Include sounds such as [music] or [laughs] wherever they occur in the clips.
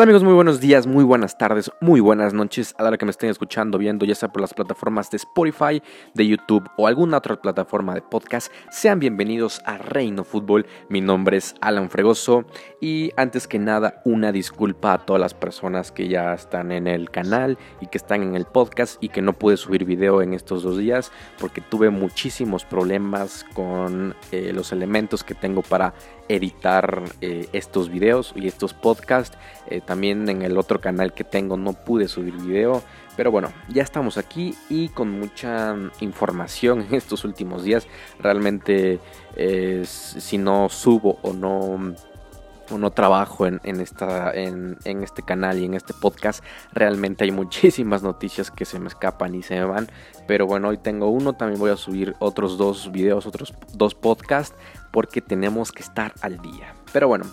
Hola amigos, muy buenos días, muy buenas tardes, muy buenas noches a la hora que me estén escuchando, viendo, ya sea por las plataformas de Spotify, de YouTube o alguna otra plataforma de podcast. Sean bienvenidos a Reino Fútbol. Mi nombre es Alan Fregoso y antes que nada una disculpa a todas las personas que ya están en el canal y que están en el podcast y que no pude subir video en estos dos días porque tuve muchísimos problemas con eh, los elementos que tengo para editar eh, estos videos y estos podcasts. Eh, también en el otro canal que tengo no pude subir video. Pero bueno, ya estamos aquí y con mucha información en estos últimos días. Realmente si no subo o no o no trabajo en, esta, en, este canal y en este podcast, realmente hay [laughs] muchísimas noticias que se me escapan y se me van. Pero bueno, hoy tengo uno, también voy a subir otros dos videos, otros dos podcasts porque tenemos que estar al día. Pero bueno,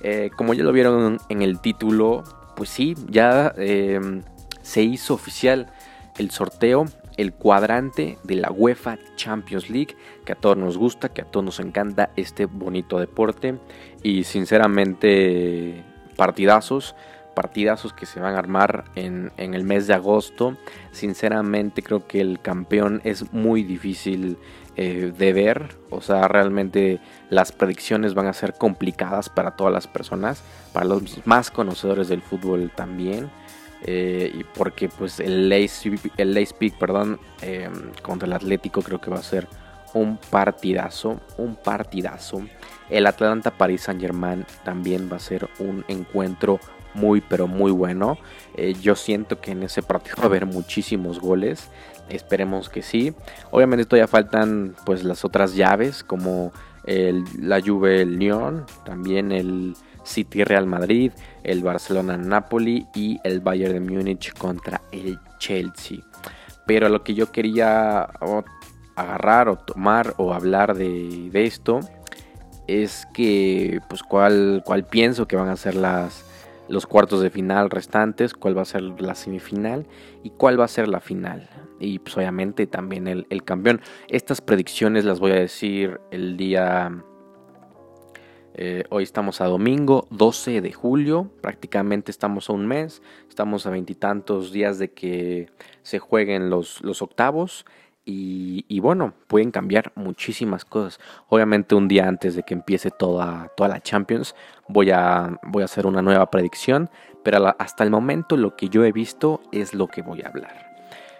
eh, como ya lo vieron en el título, pues sí, ya em, se hizo oficial el sorteo, el cuadrante de la UEFA Champions League, que a todos nos gusta, que a todos nos encanta este bonito deporte. Y sinceramente, partidazos partidazos que se van a armar en, en, el mes de agosto. Sinceramente creo que el campeón es muy difícil eh, de ver. O sea, realmente las predicciones van a ser complicadas para todas las personas, para los más conocedores del fútbol también. Eh, y porque pues el Lace, el perdón, em, contra el Atlético creo que va a ser un partidazo, un partidazo. El Atlanta Paris Saint Germain también va a ser un encuentro muy pero muy bueno. Eh, yo siento que en ese partido va a haber muchísimos goles. Esperemos que sí. Obviamente todavía faltan pues las otras llaves como la Juve el Lyon, también el City Real Madrid, el Barcelona Napoli y el Bayern de Múnich contra el Chelsea. Pero lo que yo quería agarrar o tomar o hablar de, de esto es que pues cuál, cuál pienso que van a ser las los cuartos de final restantes, cuál va a ser la semifinal y cuál va a ser la final. Y pues obviamente también el, campeón. Estas predicciones las voy a decir el día... Eh, hoy estamos a domingo 12 de julio, prácticamente estamos a un mes, estamos a veintitantos días de que se jueguen los, los octavos y, bueno, pueden cambiar muchísimas cosas. Obviamente un día antes de que empiece toda, toda la Champions voy a, voy a hacer una nueva predicción, pero hasta el momento lo que yo he visto es lo que voy a hablar.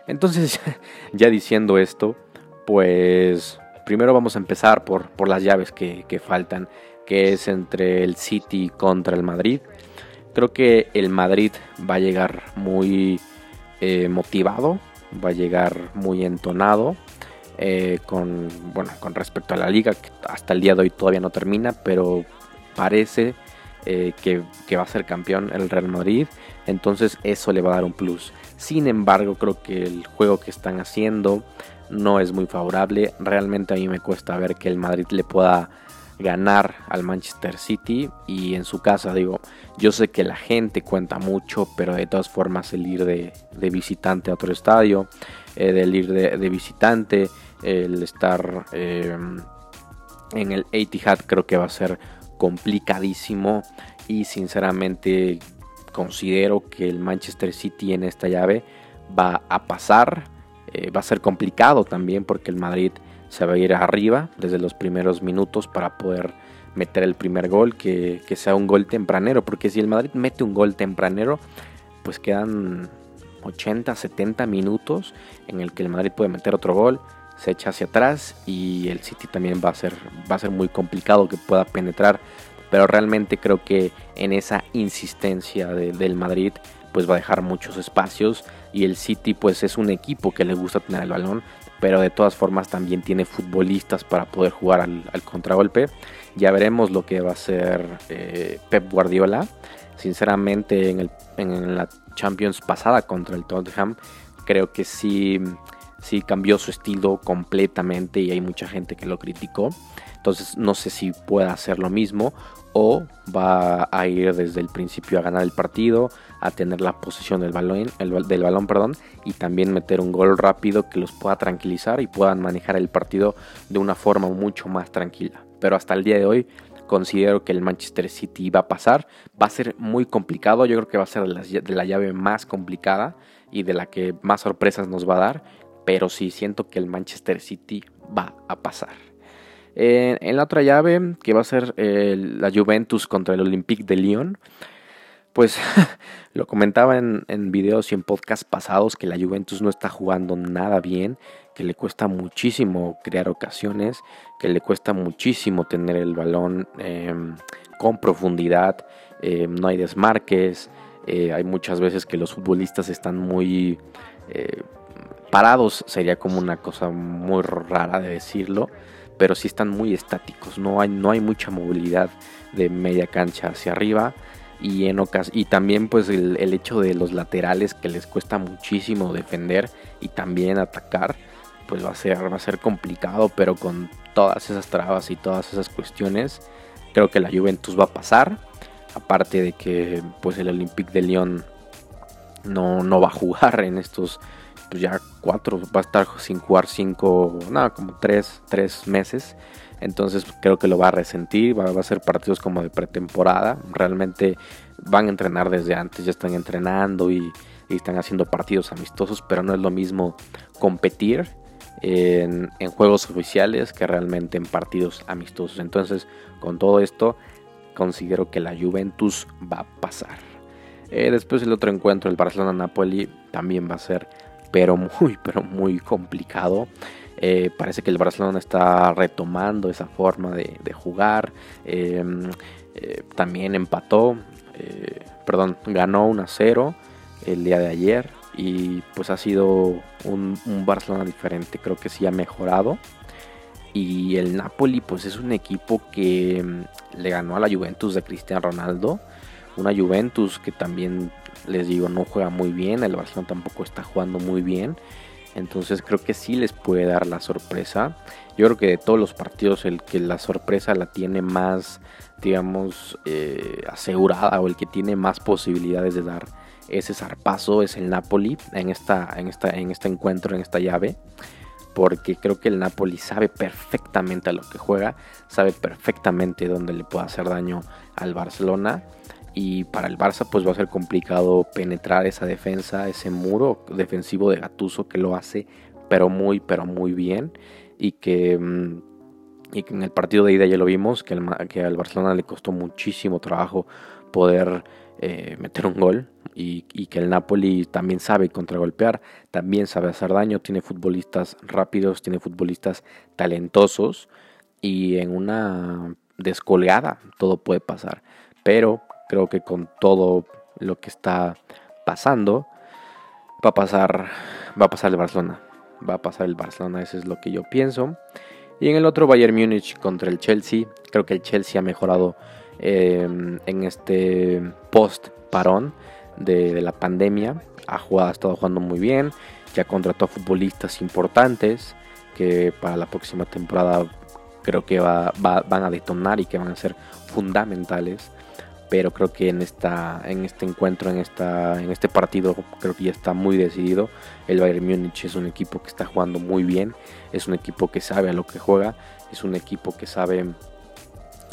Entonces, [laughs] ya diciendo esto, pues primero vamos a empezar por, por las llaves que, faltan, que es entre el City contra el Madrid. Creo que el Madrid va a llegar muy eh, motivado va a llegar muy entonado. Eh, con, bueno, con respecto a la liga, que hasta el día de hoy todavía no termina, pero parece eh, que, va a ser campeón el Real Madrid, entonces eso le va a dar un plus. Sin embargo, creo que el juego que están haciendo no es muy favorable. Realmente a mí me cuesta ver que el Madrid le pueda ganar al Manchester City y en su casa digo, yo sé que la gente cuenta mucho, pero de todas formas el ir de, visitante a otro estadio, el eh, ir de, visitante, el estar em, en el Etihad creo que va a ser complicadísimo y sinceramente considero que el Manchester City en esta llave va a pasar, eh, va a ser complicado también porque el Madrid se va a ir arriba desde los primeros minutos para poder meter el primer gol, que, sea un gol tempranero, porque si el Madrid mete un gol tempranero, pues quedan 80, 70 minutos en el que el Madrid puede meter otro gol, se echa hacia atrás y el City también va a ser, va a ser muy complicado que pueda penetrar, pero realmente creo que en esa insistencia del Madrid pues va a dejar muchos espacios y el City pues es un equipo que le gusta tener el balón, pero de todas formas también tiene futbolistas para poder jugar al, contragolpe. Ya veremos lo que va a hacer eh, Pep Guardiola. Sinceramente, en, el, en, la Champions pasada contra el Tottenham, creo que sí, sí cambió su estilo completamente y hay mucha gente que lo criticó. Entonces, no sé si pueda hacer lo mismo o va a ir desde el principio a ganar el partido, a tener la posición del balón, del balón perdón, y también meter un gol rápido que los pueda tranquilizar y puedan manejar el partido de una forma mucho más tranquila. Pero hasta el día de hoy considero que el Manchester City va a pasar. Va a ser muy complicado, yo creo que va a ser de la, llave más complicada y de la que más sorpresas nos va a dar, pero sí siento que el Manchester City va a pasar. En la otra llave, que va a ser la Juventus contra el Olympique de Lyon, pues [laughs] lo comentaba en, videos y en podcasts pasados que la Juventus no está jugando nada bien, que le cuesta muchísimo crear ocasiones, que le cuesta muchísimo tener el balón em, con profundidad, em, no hay desmarques, eh, hay muchas veces que los futbolistas están muy eh, parados, sería como una cosa muy rara de decirlo, pero sí están muy estáticos, no hay, no hay mucha movilidad de media cancha hacia arriba y en y también pues el, hecho de los laterales que les cuesta muchísimo defender y también atacar pues va a ser va a ser complicado pero con todas esas trabas y todas esas cuestiones creo que la Juventus va a pasar aparte de que pues el Olympique de Lyon no, no va a jugar en estos pues ya cuatro va a estar sin jugar cinco nada como tres, tres meses entonces creo que lo va a resentir, va, a ser partidos como de pretemporada. Realmente van a entrenar desde antes, ya están entrenando y, están haciendo partidos amistosos, pero no es lo mismo competir en, juegos oficiales que realmente en partidos amistosos. Entonces con todo esto considero que la Juventus va a pasar. Eh, después el otro encuentro, el Barcelona-Napoli, también va a ser pero muy, [laughs] pero muy complicado. Eh, parece que el Barcelona está retomando esa forma de, jugar. Em, eh, también empató, eh, perdón, ganó 1 a 0 el día de ayer. Y pues ha sido un, un, Barcelona diferente. Creo que sí ha mejorado. Y el Napoli pues es un equipo que em, le ganó a la Juventus de Cristiano Ronaldo. Una Juventus que también les digo no juega muy bien. El Barcelona tampoco está jugando muy bien. Entonces creo que sí les puede dar la sorpresa. Yo creo que de todos los partidos el que la sorpresa la tiene más, digamos, eh, asegurada o el que tiene más posibilidades de dar ese zarpazo es el Napoli en, esta, en, esta, en este encuentro, en esta llave. Porque creo que el Napoli sabe perfectamente a lo que juega, sabe perfectamente dónde le puede hacer daño al Barcelona y para el Barça pues va a ser complicado penetrar esa defensa, ese muro defensivo de Gatuso que lo hace pero muy pero muy bien. Y que, mm, y en el partido de ida ya lo vimos que, que al Barcelona le costó muchísimo trabajo poder eh, meter un gol. Y, y, que el Napoli también sabe contragolpear, también sabe hacer daño, tiene futbolistas rápidos, tiene futbolistas talentosos. Y en una descolgada todo puede pasar. Pero Creo que con todo lo que está pasando, va a pasar, va a pasar el Barcelona. Va a pasar el Barcelona, eso es lo que yo pienso. Y en el otro Bayern Múnich contra el Chelsea, creo que el Chelsea ha mejorado em, en este post parón de, la pandemia. Ha, jugado, ha estado jugando muy bien, ya contrató a futbolistas importantes que para la próxima temporada creo que van a detonar y que van a ser fundamentales pero creo que en esta en este encuentro en esta en este partido creo que ya está muy decidido. El Bayern Múnich es un equipo que está jugando muy bien es un equipo que sabe a lo que juega es un equipo que sabe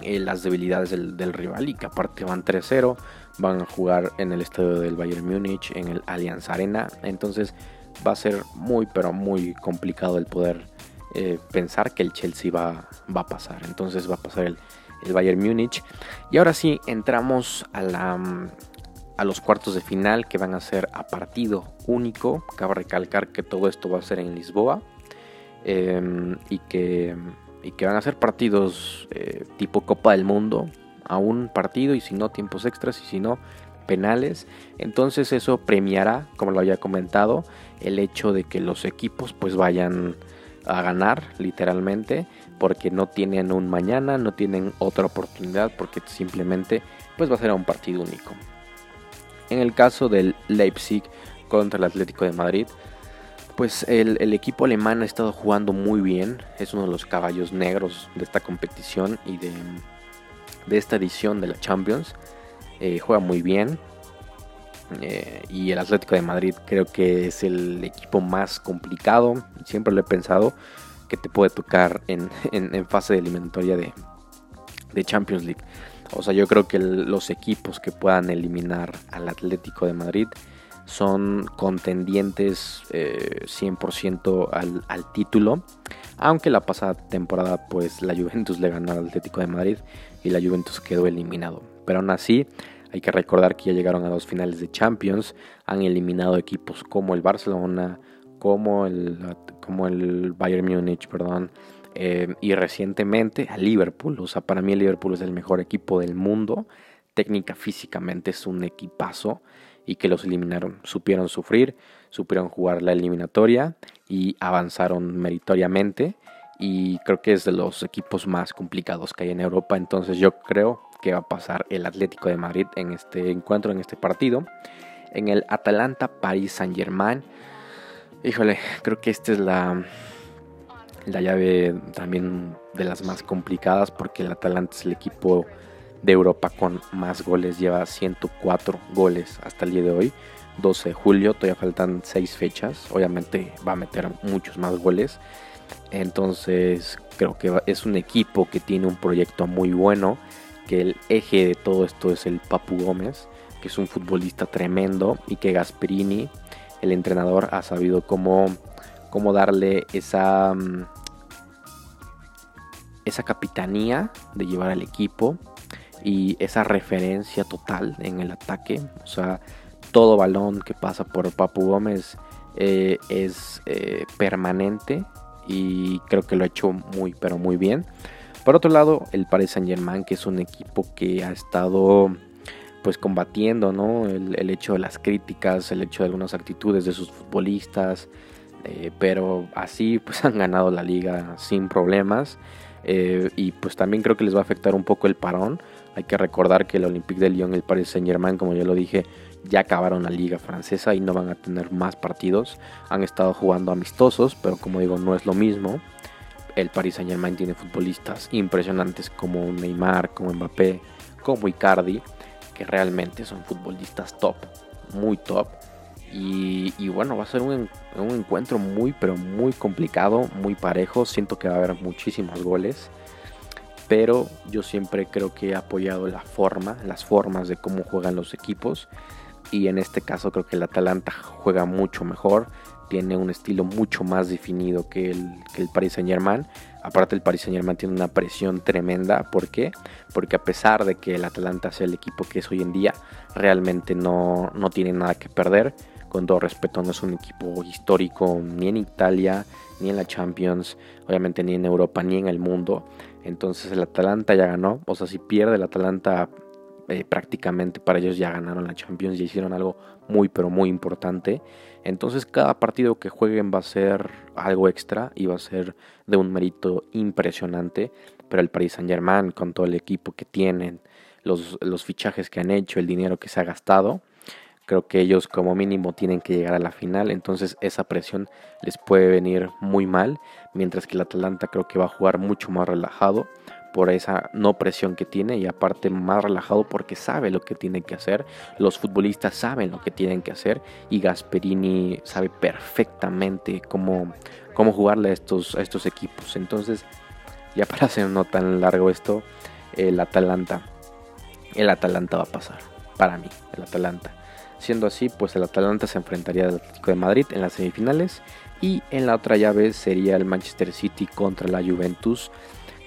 eh, las debilidades del, rival y que aparte van 3-0 van a jugar en el estadio del Bayern Múnich en el Allianz Arena. Entonces va a ser muy pero muy complicado el poder eh, pensar que el Chelsea va, va a pasar. Entonces va a pasar el el Bayern Múnich. Y ahora sí, entramos a, la, a los cuartos de final que van a ser a partido único. Cabe recalcar que todo esto va a ser en Lisboa em, y, que, y que van a ser partidos eh, tipo Copa del Mundo. A un partido y si no tiempos extras y si no penales. Entonces eso premiará, como lo había comentado, el hecho de que los equipos pues vayan a ganar literalmente porque no tienen un mañana, no tienen otra oportunidad porque simplemente pues va a ser un partido único. En el caso del Leipzig contra el Atlético de Madrid, pues el, equipo alemán ha estado jugando muy bien, es uno de los caballos negros de esta competición y de, de esta edición de la Champions. Eh, juega muy bien, eh, y el Atlético de Madrid creo que es el equipo más complicado, siempre lo he pensado, que te puede tocar en, [laughs] fase de eliminatoria de, de Champions League. O sea, yo creo que los equipos que puedan eliminar al Atlético de Madrid son contendientes 100% eh, al, título. Aunque la pasada temporada pues la Juventus le ganó al Atlético de Madrid y la Juventus quedó eliminado. Pero aún así hay que recordar que ya llegaron a dos finales de Champions, han eliminado equipos como el Barcelona, como el, como el Bayern Múnich, perdón, eh, y recientemente a Liverpool. O sea, para mí el Liverpool es el mejor equipo del mundo. Técnica físicamente es un equipazo y que los eliminaron. Supieron sufrir, supieron jugar la eliminatoria y avanzaron meritoriamente. Y creo que es de los equipos más complicados que hay en Europa. Entonces yo creo que va a pasar el Atlético de Madrid en este encuentro, en este partido. En el Atalanta Paris Saint Germain. Híjole, creo que esta es la, la llave también de las más complicadas porque el Atalanta es el equipo de Europa con más goles, lleva 104 goles hasta el día de hoy, 12 de julio, todavía faltan 6 fechas, obviamente va a meter muchos más goles, entonces creo que es un equipo que tiene un proyecto muy bueno, que el eje de todo esto es el Papu Gómez, que es un futbolista tremendo y que Gasperini, el entrenador, ha sabido cómo, cómo darle esa mm, esa capitanía de llevar al equipo y esa referencia total en el ataque. O sea, todo balón que pasa por Papu Gómez eh, es eh, permanente y creo que lo ha hecho muy, pero muy bien. Por otro lado, el Paris Saint Germain, que es un equipo que ha estado pues combatiendo ¿no? el, hecho de las críticas, el hecho de algunas actitudes de sus futbolistas, eh, pero así pues [laughs] han ganado la liga sin problemas. Eh, y pues también creo que les va a afectar un poco el parón. Hay que recordar que el Olympique de Lyon y el Paris Saint Germain, como ya lo dije, ya acabaron la liga francesa y no van a tener más partidos. Han estado jugando amistosos, pero como digo, no es lo mismo. El Paris Saint Germain tiene futbolistas impresionantes como Neymar, como Mbappé, como Icardi, que realmente son futbolistas top, muy top. Y, bueno, va a ser un, encuentro muy, pero muy complicado, muy parejo. Siento que va a haber muchísimos goles. Pero yo siempre creo que he apoyado la forma, las formas de cómo juegan los equipos. Y en este caso creo que el Atalanta juega mucho mejor. Tiene un estilo mucho más definido que el, el Paris Saint Germain. Aparte el Paris Saint Germain tiene una presión tremenda. ¿Por qué? Porque a pesar de que el Atalanta sea el equipo que es hoy en día, realmente no, no tiene nada que perder con todo respeto, no es un equipo histórico ni en Italia, ni en la Champions, obviamente ni en Europa, ni en el mundo. Entonces el Atalanta ya ganó, o sea, si pierde el Atalanta, eh, prácticamente para ellos ya ganaron la Champions y hicieron algo muy, pero muy importante. Entonces cada partido que jueguen va a ser algo extra y va a ser de un mérito impresionante. Pero el Paris Saint Germain, con todo el equipo que tienen, los, los fichajes que han hecho, el dinero que se ha gastado, Creo que ellos como mínimo tienen que llegar a la final, entonces esa presión les puede venir muy mal, mientras que el Atalanta creo que va a jugar mucho más relajado por esa no presión que tiene y aparte más relajado porque sabe lo que tiene que hacer, los futbolistas saben lo que tienen que hacer y Gasperini sabe perfectamente cómo, cómo jugarle a estos, estos equipos. Entonces, ya para hacer no tan largo esto, el Atalanta, el Atalanta va a pasar, para mí, el Atalanta. Siendo así, pues el Atalanta se enfrentaría al Atlético de Madrid en las semifinales y en la otra llave sería el Manchester City contra la Juventus,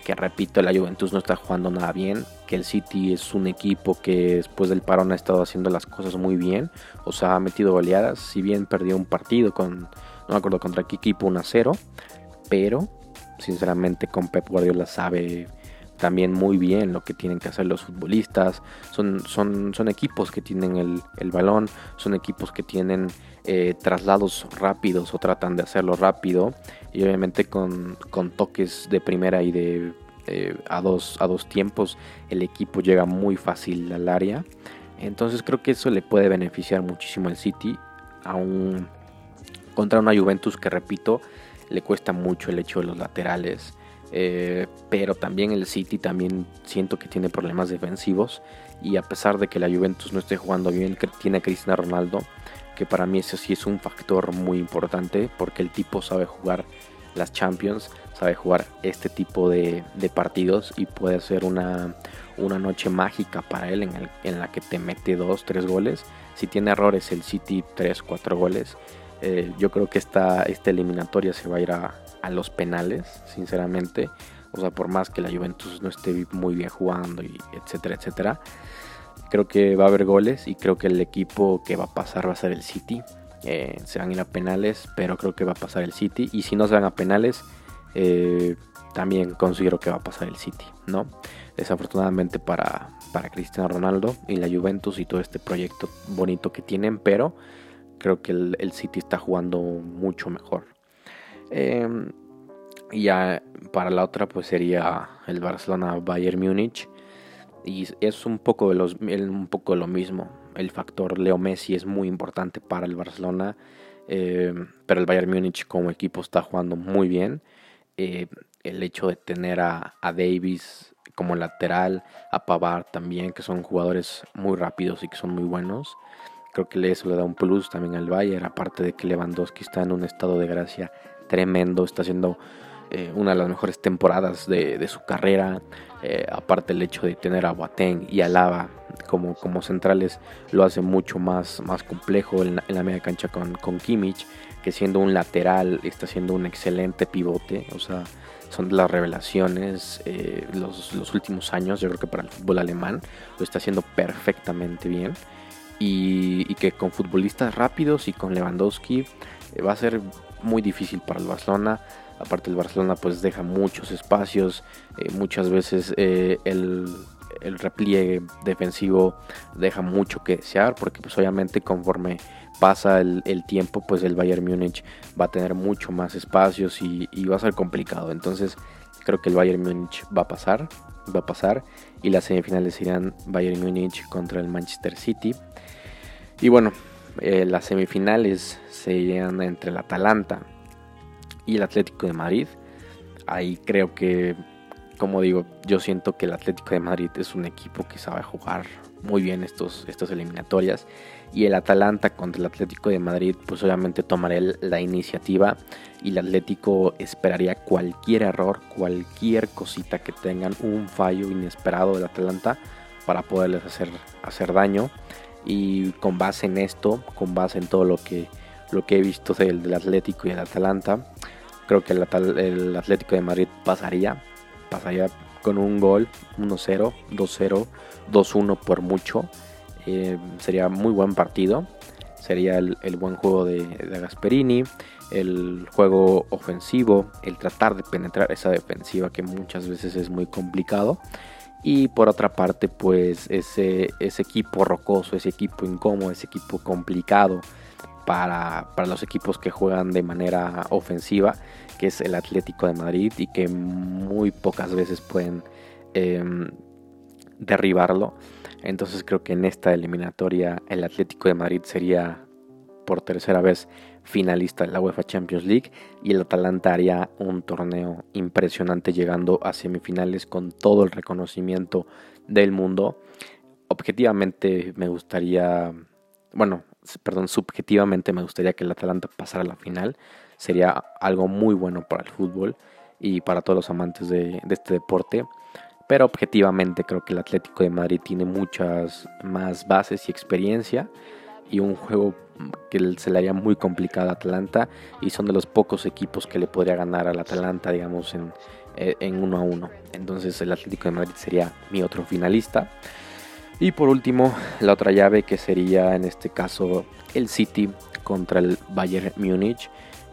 que repito, la Juventus no está jugando nada bien, que el City es un equipo que después del parón ha estado haciendo las cosas muy bien, o sea, ha metido goleadas, si bien perdió un partido con, no me acuerdo contra qué equipo, 1 a 0, pero sinceramente con Pep Guardiola sabe también muy bien lo que tienen que hacer los futbolistas. Son, son, son equipos que tienen el, balón, son equipos que tienen eh, traslados rápidos o tratan de hacerlo rápido. Y obviamente con, toques de primera y de eh, a, dos, a dos tiempos el equipo llega muy fácil al área. Entonces creo que eso le puede beneficiar muchísimo al City. Aún contra una Juventus que repito le cuesta mucho el hecho de los laterales eh, pero también el City también siento que tiene problemas defensivos y a pesar de que la Juventus no esté jugando bien, tiene a Cristiano Ronaldo, que para mí eso sí es un factor muy importante porque el tipo sabe jugar las Champions, sabe jugar este tipo de, partidos y puede ser una, una noche mágica para él en, en, la que te mete dos, tres goles. Si tiene errores el City, tres, cuatro goles. Eh, yo creo que esta, esta eliminatoria se va a ir a, a, los penales, sinceramente. O sea, por más que la Juventus no esté muy bien jugando, y etcétera, etcétera. Creo que va a haber goles y creo que el equipo que va a pasar va a ser el City. Eh, se van a ir a penales, pero creo que va a pasar el City. Y si no se van a penales, eh, también considero que va a pasar el City, ¿no? Desafortunadamente para, para Cristiano Ronaldo y la Juventus y todo este proyecto bonito que tienen, pero creo que el, City está jugando mucho mejor. Em, y ya para la otra pues sería el Barcelona Bayern Múnich y es un poco de los un poco lo mismo el factor Leo Messi es muy importante para el Barcelona, eh, pero el Bayern Múnich como equipo está jugando muy bien. Eh, el hecho de tener a, Davis como lateral, a Pavard también, que son jugadores muy rápidos y que son muy buenos. Creo que eso le da un plus también al Bayern, aparte de que Lewandowski está en un estado de gracia tremendo, está haciendo eh, una de las mejores temporadas de, su carrera. Eh, aparte el hecho de tener a Boateng y a Lava como, como centrales lo hace mucho más, más complejo en la, media cancha con, con Kimmich, que siendo un lateral está siendo un excelente pivote. O sea, son las revelaciones eh, los, últimos años. Yo creo que para el fútbol alemán lo está haciendo perfectamente bien. Y que con futbolistas rápidos y con Lewandowski va a ser muy difícil para el Barcelona. Aparte el Barcelona pues deja muchos espacios, eh, muchas veces eh, el, repliegue defensivo deja mucho que desear porque pues obviamente conforme pasa el, tiempo pues el Bayern Múnich va a tener mucho más espacios y, va a ser complicado. Entonces creo que el Bayern Múnich va a pasar, va a pasar y las semifinales serían Bayern Múnich contra el Manchester City. Y bueno, eh, las semifinales serían entre el Atalanta y el Atlético de Madrid. Ahí creo que, como digo, yo siento que el Atlético de Madrid es un equipo que sabe jugar muy bien estos, estas eliminatorias. Y el Atalanta contra el Atlético de Madrid, pues obviamente tomaré la iniciativa y el Atlético esperaría cualquier error, cualquier cosita que tengan, un fallo inesperado del Atalanta para poderles hacer, hacer daño. Y con base en esto, con base en todo lo que, lo que he visto del, del Atlético y el Atalanta, Creo que el, Atlético de Madrid pasaría, pasaría con un gol, 1-0, 2-0, 2-1 por mucho. Eh, sería muy buen partido. Sería el, buen juego de, Gasperini, el juego ofensivo, el tratar de penetrar esa defensiva que muchas veces es muy complicado. Y por otra parte, pues ese, ese equipo rocoso, ese equipo incómodo, ese equipo complicado para, los equipos que juegan de manera ofensiva, que es el Atlético de Madrid y que muy pocas veces pueden em, derribarlo. Entonces creo que en esta eliminatoria el Atlético de Madrid sería por tercera vez finalista de la UEFA Champions League y el Atalanta haría un torneo impresionante llegando a semifinales con todo el reconocimiento del mundo. Objetivamente me gustaría, bueno, perdón, subjetivamente me gustaría que el Atalanta pasara a la final. Sería algo muy bueno para el fútbol y para todos los amantes de, este deporte. Pero objetivamente creo que el Atlético de Madrid tiene muchas más bases y experiencia y un juego que se le haría muy complicado a Atalanta y son de los pocos equipos que le podría ganar al Atalanta, digamos, en, eh, en uno a uno. Entonces el Atlético de Madrid sería mi otro finalista. Y por último, la otra llave que sería en este caso el City contra el Bayern Múnich.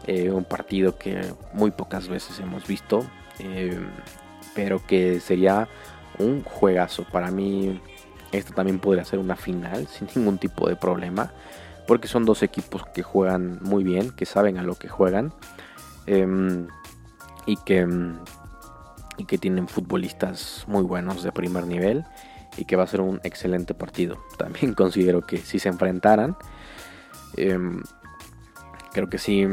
Eh, un partido que muy pocas veces hemos visto, eh, pero que sería un juegazo. Para mí, esto también podría ser una final [laughs] sin ningún tipo de problema, porque son dos equipos que juegan muy bien, que saben a lo que juegan em, y, que, y que tienen futbolistas muy buenos de primer nivel y que va a ser un excelente partido. [laughs] También considero que si se enfrentaran, em, creo que sí,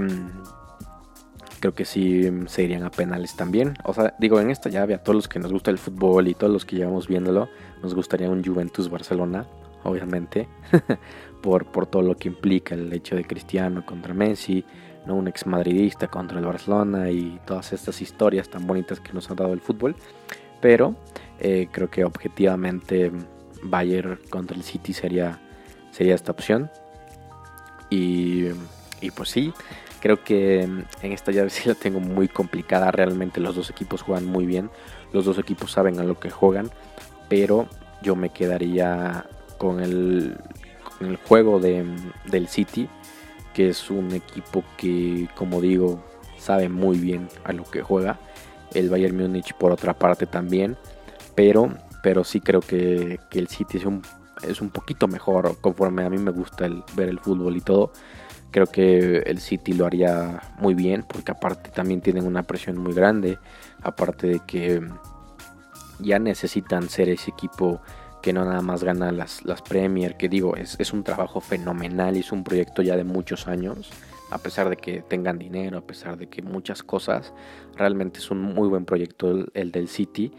creo que sí se irían a penales también. O sea, digo, en esta llave a todos los que nos gusta el fútbol y todos los que llevamos viéndolo, nos gustaría un Juventus Barcelona, obviamente, [laughs] por, por todo lo que implica el hecho de Cristiano contra Messi, ¿no? un ex madridista contra el Barcelona y todas estas historias tan bonitas que nos ha dado el fútbol. Pero eh, creo que objetivamente Bayern contra el City sería, sería esta opción. Y, y pues sí, creo que en esta llave [laughs] sí la tengo muy complicada. Realmente los dos equipos juegan muy bien. Los dos equipos saben a lo que juegan. Pero yo me quedaría con el, el juego de, del City. Que es un equipo que, como digo, sabe muy bien a lo que juega. El Bayern Múnich por otra parte también. Pero pero sí creo que, el City es un, es un poquito mejor conforme a mí me gusta el, ver el fútbol y todo. Creo que el City lo haría muy bien porque aparte también tienen una presión muy grande, aparte de que ya necesitan ser ese equipo que no nada más gana las, las Premier, que digo, es, es un trabajo fenomenal es un proyecto ya de muchos años a pesar de que tengan dinero, a pesar de que muchas cosas, realmente es un muy buen proyecto el del City.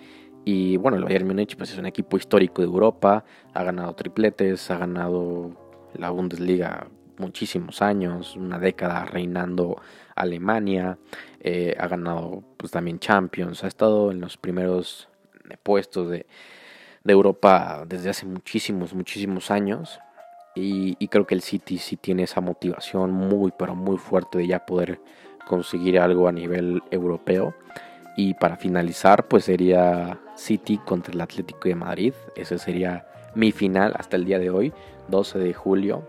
Y bueno, el Bayern Múnich pues, es un equipo histórico de Europa, ha ganado tripletes, ha ganado la Bundesliga muchísimos años, una década reinando Alemania, eh, ha ganado pues también Champions, ha estado en los primeros puestos de, Europa desde hace muchísimos, muchísimos años. Y, y, creo que el City sí tiene esa motivación muy, pero muy fuerte de ya poder conseguir algo a nivel europeo. Y para finalizar, pues sería City contra el Atlético de Madrid. Ese sería mi final hasta el día de hoy, 12 de julio.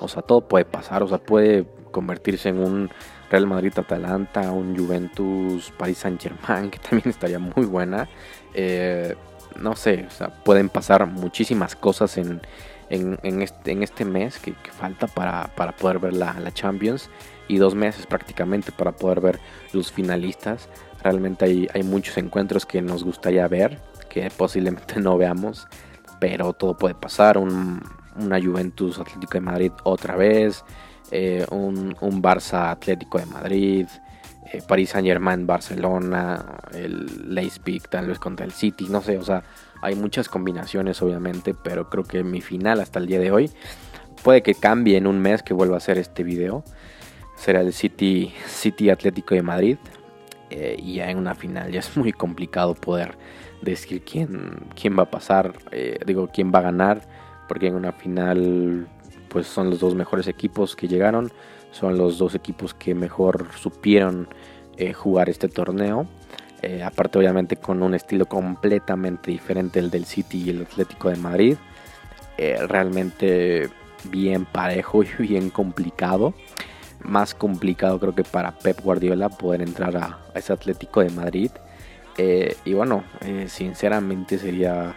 O sea, todo puede pasar, o sea, puede convertirse en un Real Madrid-Atalanta, un Juventus-Paris Saint-Germain, que también estaría muy buena. Eh, no sé, o sea, pueden pasar muchísimas cosas en, en, este, en este, mes que, falta para, poder ver la, la, Champions y dos meses prácticamente para poder ver los finalistas. Realmente hay, hay muchos encuentros que nos gustaría ver, que posiblemente [laughs] no veamos, pero todo puede pasar. Un, una Juventus Atlético de Madrid otra vez, eh, un, un, Barça Atlético de Madrid, eh, París Saint Germain Barcelona, el Leipzig tal vez contra el City, no sé, o sea, hay muchas combinaciones obviamente, pero creo que mi final hasta el día de hoy puede que cambie en un mes que vuelva a hacer este video. Será el City, City Atlético de Madrid. Eh, y ya en una final ya es muy complicado poder decir quién, quién va a pasar, eh, digo, quién va a ganar, porque en una final pues son los dos mejores equipos que llegaron, son los dos equipos que mejor supieron eh, jugar este torneo. Eh, aparte obviamente con un estilo completamente diferente el del City y el Atlético de Madrid. Eh, realmente bien parejo y [laughs] bien complicado. Más complicado creo que para Pep Guardiola poder entrar a, ese Atlético de Madrid. Y bueno, sinceramente sería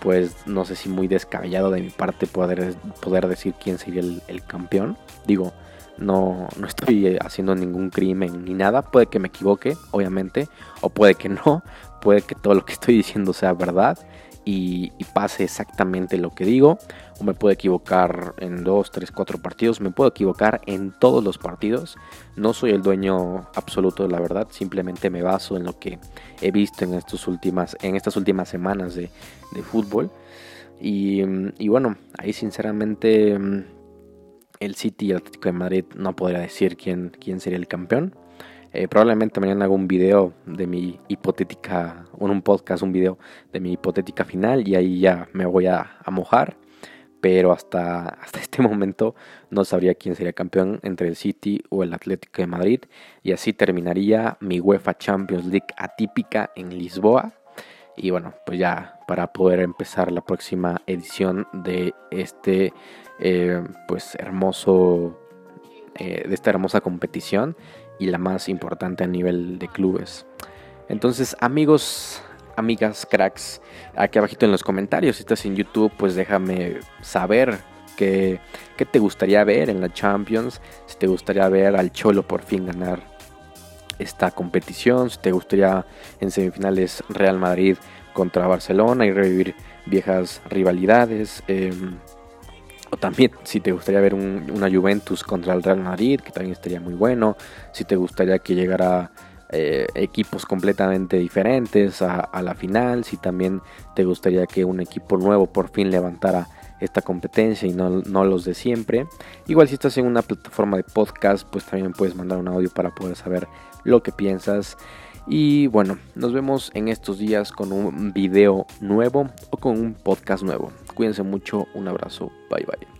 pues no sé si muy descabellado de mi parte poder, poder decir quién sería el campeón. Digo, no, no estoy haciendo ningún crimen ni nada. Puede que me equivoque, obviamente, o puede que [laughs] no. Puede que todo lo que estoy diciendo sea verdad y, pase exactamente lo que digo. O me puedo equivocar en dos, tres, cuatro partidos. Me puedo equivocar en todos los partidos. No soy el dueño absoluto de la verdad. Simplemente me baso en lo que he visto en, estos últimas, en estas últimas semanas de, fútbol. Y, y bueno, ahí sinceramente el City y el Atlético de Madrid no podría decir quién, quién sería el campeón. Eh, probablemente mañana hago un video de mi hipotética, un podcast, un video de mi hipotética final y ahí ya me voy a, mojar. Pero hasta, [laughs] hasta este momento no sabría quién sería campeón entre el City o el Atlético de Madrid. Y así terminaría mi UEFA Champions League atípica en Lisboa. Y bueno, pues ya para poder empezar la próxima edición de este eh, pues hermoso eh, de esta hermosa competición y la más importante a nivel de clubes. Entonces, amigos, amigas, cracks, aquí abajito en los comentarios, si estás en YouTube, pues déjame saber qué, qué te gustaría ver en la Champions, si te gustaría ver al Cholo por fin ganar esta competición, si te gustaría en semifinales Real Madrid contra Barcelona y revivir viejas rivalidades. Em, o también si te gustaría ver una Juventus contra el Real Madrid, que también estaría muy bueno. Si te gustaría que llegara eh, equipos completamente diferentes a, la final. Si también te gustaría que un equipo nuevo por fin levantara esta competencia y no, no, los de siempre. Igual si estás en una plataforma de podcast, pues también puedes mandar un audio para poder saber lo que piensas. Y bueno, nos vemos en estos días con un video nuevo o con un podcast nuevo. Cuídense mucho, un abrazo, bye bye.